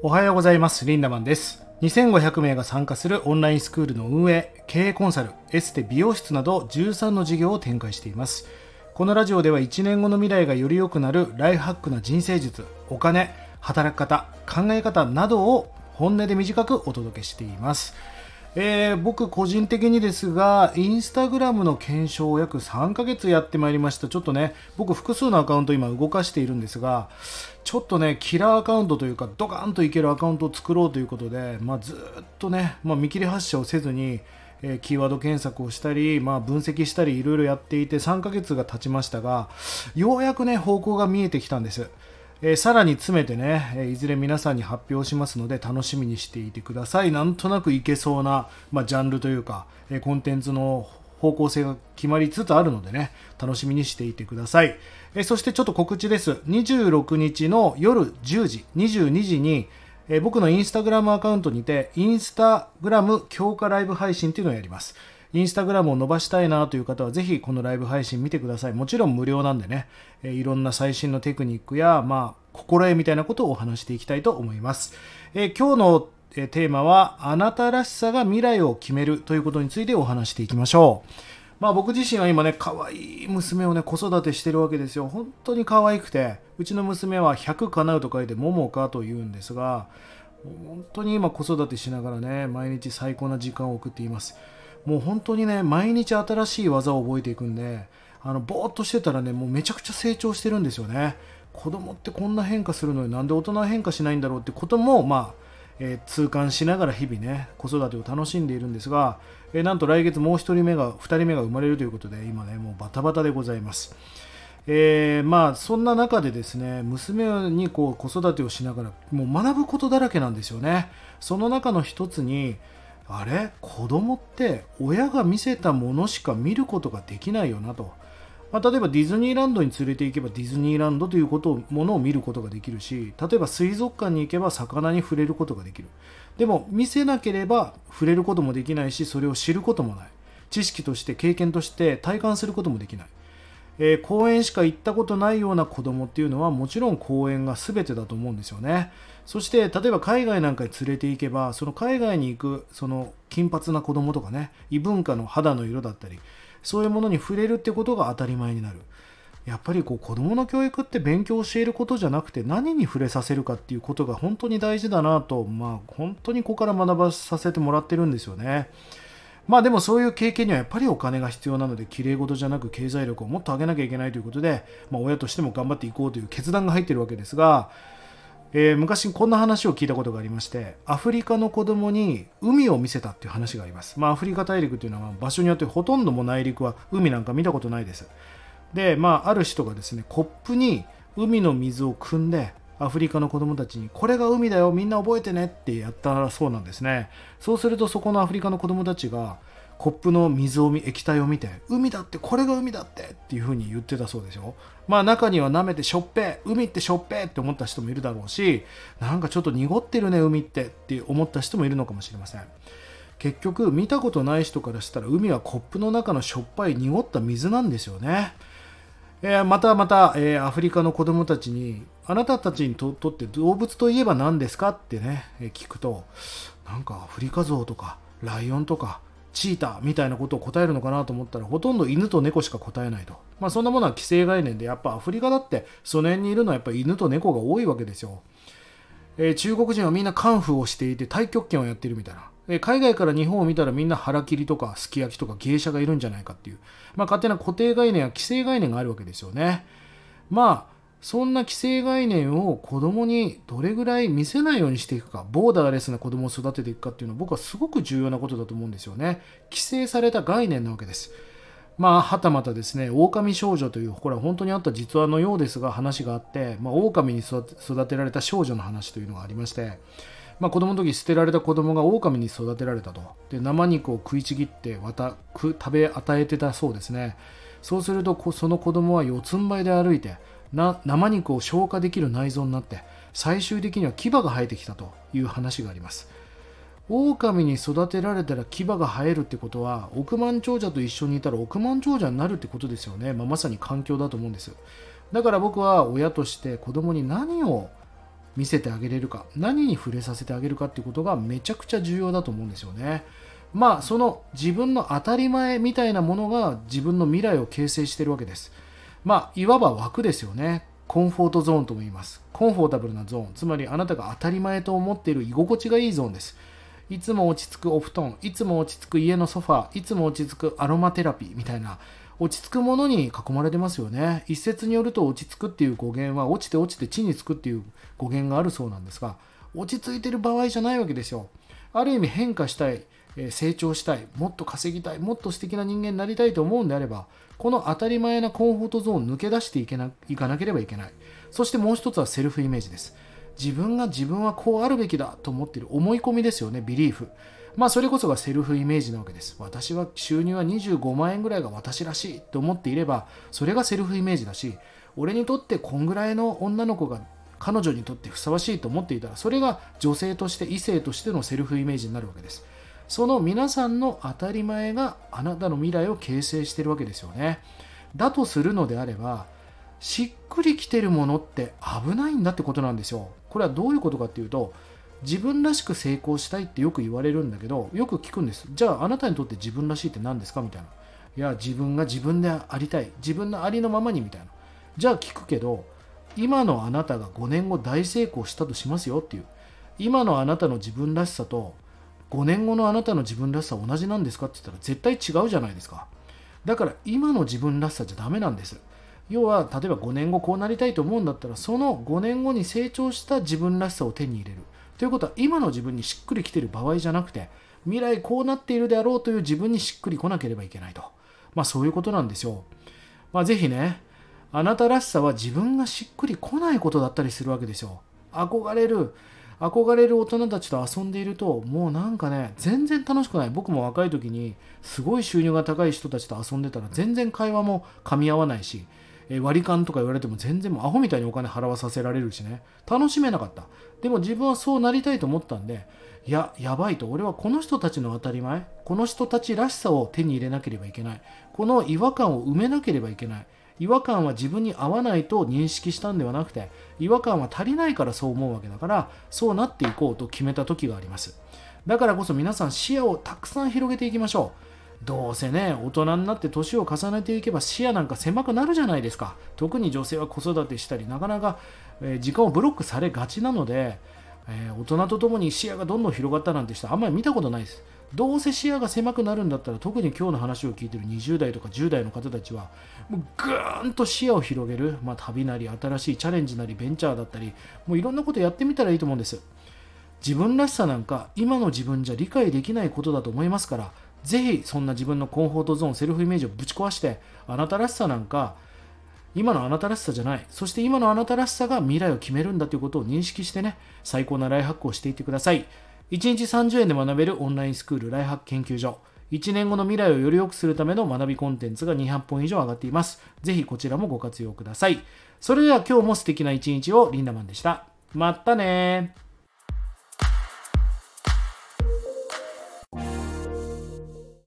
おはようございます。リンダマンです。2500名が参加するオンラインスクールの運営、経営コンサル、エステ美容室など13の事業を展開しています。このラジオでは1年後の未来がより良くなるライフハックな人生術、お金、働き方、考え方などを本音で短くお届けしています。えー僕個人的にですが、インスタグラムの検証を約3ヶ月やってまいりました。ちょっとね、僕複数のアカウント今動かしているんですが、ちょっとね、キラーアカウントというか、ドカンといけるアカウントを作ろうということで、まあ、ずっとね、まあ、見切り発車をせずに、えーキーワード検索をしたり、まあ、分析したり、いろいろやっていて、3ヶ月が経ちましたが、ようやくね、方向が見えてきたんです。えーさらに詰めてね、えーいずれ皆さんに発表しますので楽しみにしていてください。なんとなくいけそうな、まあ、ジャンルというか、えーコンテンツの方向性が決まりつつあるのでね、楽しみにしていてください。えそしてちょっと告知です。26日の夜10時、22時に、え僕のインスタグラムアカウントにて、インスタグラム強化ライブ配信というのをやります。インスタグラムを伸ばしたいなという方はぜひこのライブ配信見てください。もちろん無料なんでね、えいろんな最新のテクニックや、まあ、心得みたいなことをお話していきたいと思います。え今日のテーマは、あなたらしさが未来を決めるということについてお話していきましょう。まあ僕自身は今ね、可愛い娘をね、子育てしてるわけですよ。本当に可愛くて、うちの娘は100叶うと書いて、ももかと言うんですが、本当に今子育てしながらね、毎日最高な時間を送っています。もう本当にね、毎日新しい技を覚えていくんで、あの、ぼーっとしてたらね、もうめちゃくちゃ成長してるんですよね。子供ってこんな変化するのになんで大人は変化しないんだろうってことも、まあ、えー痛感しながら日々ね、子育てを楽しんでいるんですが、えーなんと来月もう1人目が、2人目が生まれるということで、今ね、もうバタバタでございます。えーまあそんな中でですね娘にこう子育てをしながらもう学ぶことだらけなんですよねその中の一つにあれ？子供って親が見せたものしか見ることができないよなと、まあ、例えばディズニーランドに連れて行けばディズニーランドということをものを見ることができるし例えば水族館に行けば魚に触れることができる。でも見せなければ触れることもできないしそれを知ることもない。知識として経験として体感することもできない。えー公園しか行ったことないような子供っていうのはもちろん公園が全てだと思うんですよね。そして例えば海外なんかに連れて行けばその海外に行くその金髪な子供とかね異文化の肌の色だったりそういうものに触れるってことが当たり前になる。やっぱりこう子供の教育って勉強を教えることじゃなくて何に触れさせるかっていうことが本当に大事だなとまあ本当にここから学ばさせてもらってるんですよね。まあでもそういう経験にはやっぱりお金が必要なので綺麗事じゃなく経済力をもっと上げなきゃいけないということで、まあ、親としても頑張っていこうという決断が入っているわけですが、えー昔こんな話を聞いたことがありましてアフリカの子供に海を見せたっていう話があります、まあ、アフリカ大陸というのは場所によってほとんども内陸は海なんか見たことないです。でまあある人がですねコップに海の水を汲んでアフリカの子供たちにこれが海だよみんな覚えてねってやったそうなんですね。そうするとそこのアフリカの子供たちがコップの水を見液体を見て海だってこれが海だってっていう風に言ってたそうですよまあ中には舐めてしょっぺ海ってしょっぺって思った人もいるだろうしなんかちょっと濁ってるね海ってって思った人もいるのかもしれません。結局見たことない人からしたら海はコップの中のしょっぱい濁った水なんですよね。えーまたまた、えーアフリカの子供たちにあなたたちにとって動物といえば何ですか？ってね、聞くとなんかアフリカゾウとかライオンとかチーターみたいなことを答えるのかなと思ったらほとんど犬と猫しか答えないと、まあ、そんなものは既成概念でやっぱアフリカだってその辺にいるのはやっぱ犬と猫が多いわけですよ。えー中国人はみんなカンフーをしていて太極拳をやってるみたいな、え海外から日本を見たらみんな腹切りとかすき焼きとか芸者がいるんじゃないかっていう、まあ、勝手な固定概念や既成概念があるわけですよね。まあそんな既成概念を子供にどれぐらい見せないようにしていくかボーダーレスな子供を育てていくかっていうのは僕はすごく重要なことだと思うんですよね規制された概念なわけですまあ、はたまたですね、狼少女という、これは本当にあった実話のようですが、話があって、まあ、狼に育てられた少女の話というのがありまして、まあ、子供の時捨てられた子供が狼に育てられたと。で、生肉を食いちぎってわたく食べ与えてたそうですね。そうすると、その子供は四つん這いで歩いて、な生肉を消化できる内臓になって、最終的には牙が生えてきたという話があります。狼に育てられたら牙が生えるってことは億万長者と一緒にいたら億万長者になるってことですよね、まあ、まさに環境だと思うんです。だから僕は親として子供に何を見せてあげれるか何に触れさせてあげるかっていうことがめちゃくちゃ重要だと思うんですよね。まあその自分の当たり前みたいなものが自分の未来を形成してるわけです。まあいわば枠ですよね。コンフォートゾーンとも言います。コンフォータブルなゾーン。つまりあなたが当たり前と思っている居心地がいいゾーンです。いつも落ち着くお布団。いつも落ち着く家のソファー。いつも落ち着くアロマテラピーみたいな。落ち着くものに囲まれてますよね。一説によると落ち着くっていう語源は落ちて落ちて地につくっていう語源があるそうなんですが落ち着いてる場合じゃないわけですよ。ある意味変化したい。成長したいもっと稼ぎたいもっと素敵な人間になりたいと思うんであればこの当たり前なコンフォートゾーンを抜け出していけないかなければいけないそしてもう一つはセルフイメージです自分が自分はこうあるべきだと思っている思い込みですよねビリーフまあそれこそがセルフイメージなわけです。私は収入は25万円ぐらいが私らしいと思っていれば、それがセルフイメージだし、俺にとってこんぐらいの女の子が彼女にとってふさわしいと思っていたら、それが女性として異性としてのセルフイメージになるわけです。その皆さんの当たり前があなたの未来を形成しているわけですよね。だとするのであれば、しっくりきてるものって危ないんだってことなんですよ。これはどういうことかっていうと、自分らしく成功したいってよく言われるんだけどよく聞くんです。じゃああなたにとって自分らしいって何ですかみたいな。いや自分が自分でありたい。自分のありのままにみたいな。じゃあ聞くけど今のあなたが5年後大成功したとしますよっていう。今のあなたの自分らしさと5年後のあなたの自分らしさ同じなんですかって言ったら絶対違うじゃないですかだから今の自分らしさじゃダメなんです要は例えば5年後こうなりたいと思うんだったらその5年後に成長した自分らしさを手に入れるということは今の自分にしっくりきてる場合じゃなくて未来こうなっているであろうという自分にしっくりこなければいけないと。まあそういうことなんですよ。まあぜひね、あなたらしさは自分がしっくりこないことだったりするわけですよ。憧れる、憧れる大人たちと遊んでいるともうなんかね全然楽しくない。僕も若い時にすごい収入が高い人たちと遊んでたら全然会話も噛み合わないし割り勘とか言われても全然もうアホみたいにお金払わさせられるしね。楽しめなかった。でも自分はそうなりたいと思ったんでいややばいと。俺はこの人たちの当たり前この人たちらしさを手に入れなければいけない。この違和感を埋めなければいけない。違和感は自分に合わないと認識したんではなくて違和感は足りないからそう思うわけだからそうなっていこうと決めた時があります。だからこそ皆さん視野をたくさん広げていきましょう。どうせね大人になって年を重ねていけば視野なんか狭くなるじゃないですか。特に女性は子育てしたりなかなか、時間をブロックされがちなので、えー、大人とともに視野がどんどん広がったなんて人あんまり見たことないです。どうせ視野が狭くなるんだったら特に今日の話を聞いてる20代とか10代の方たちはもうぐーんと視野を広げる、まあ、旅なり新しいチャレンジなりベンチャーだったりもういろんなことやってみたらいいと思うんです。自分らしさなんか今の自分じゃ理解できないことだと思いますからぜひそんな自分のコンフォートゾーンセルフイメージをぶち壊してあなたらしさなんか今のあなたらしさじゃない。そして今のあなたらしさが未来を決めるんだということを認識してね。最高なライハックをしていってください。1日30円で学べるオンラインスクールライハック研究所。1年後の未来をより良くするための学びコンテンツが200本以上上がっています。ぜひこちらもご活用ください。それでは今日も素敵な一日をリンダマンでした。またね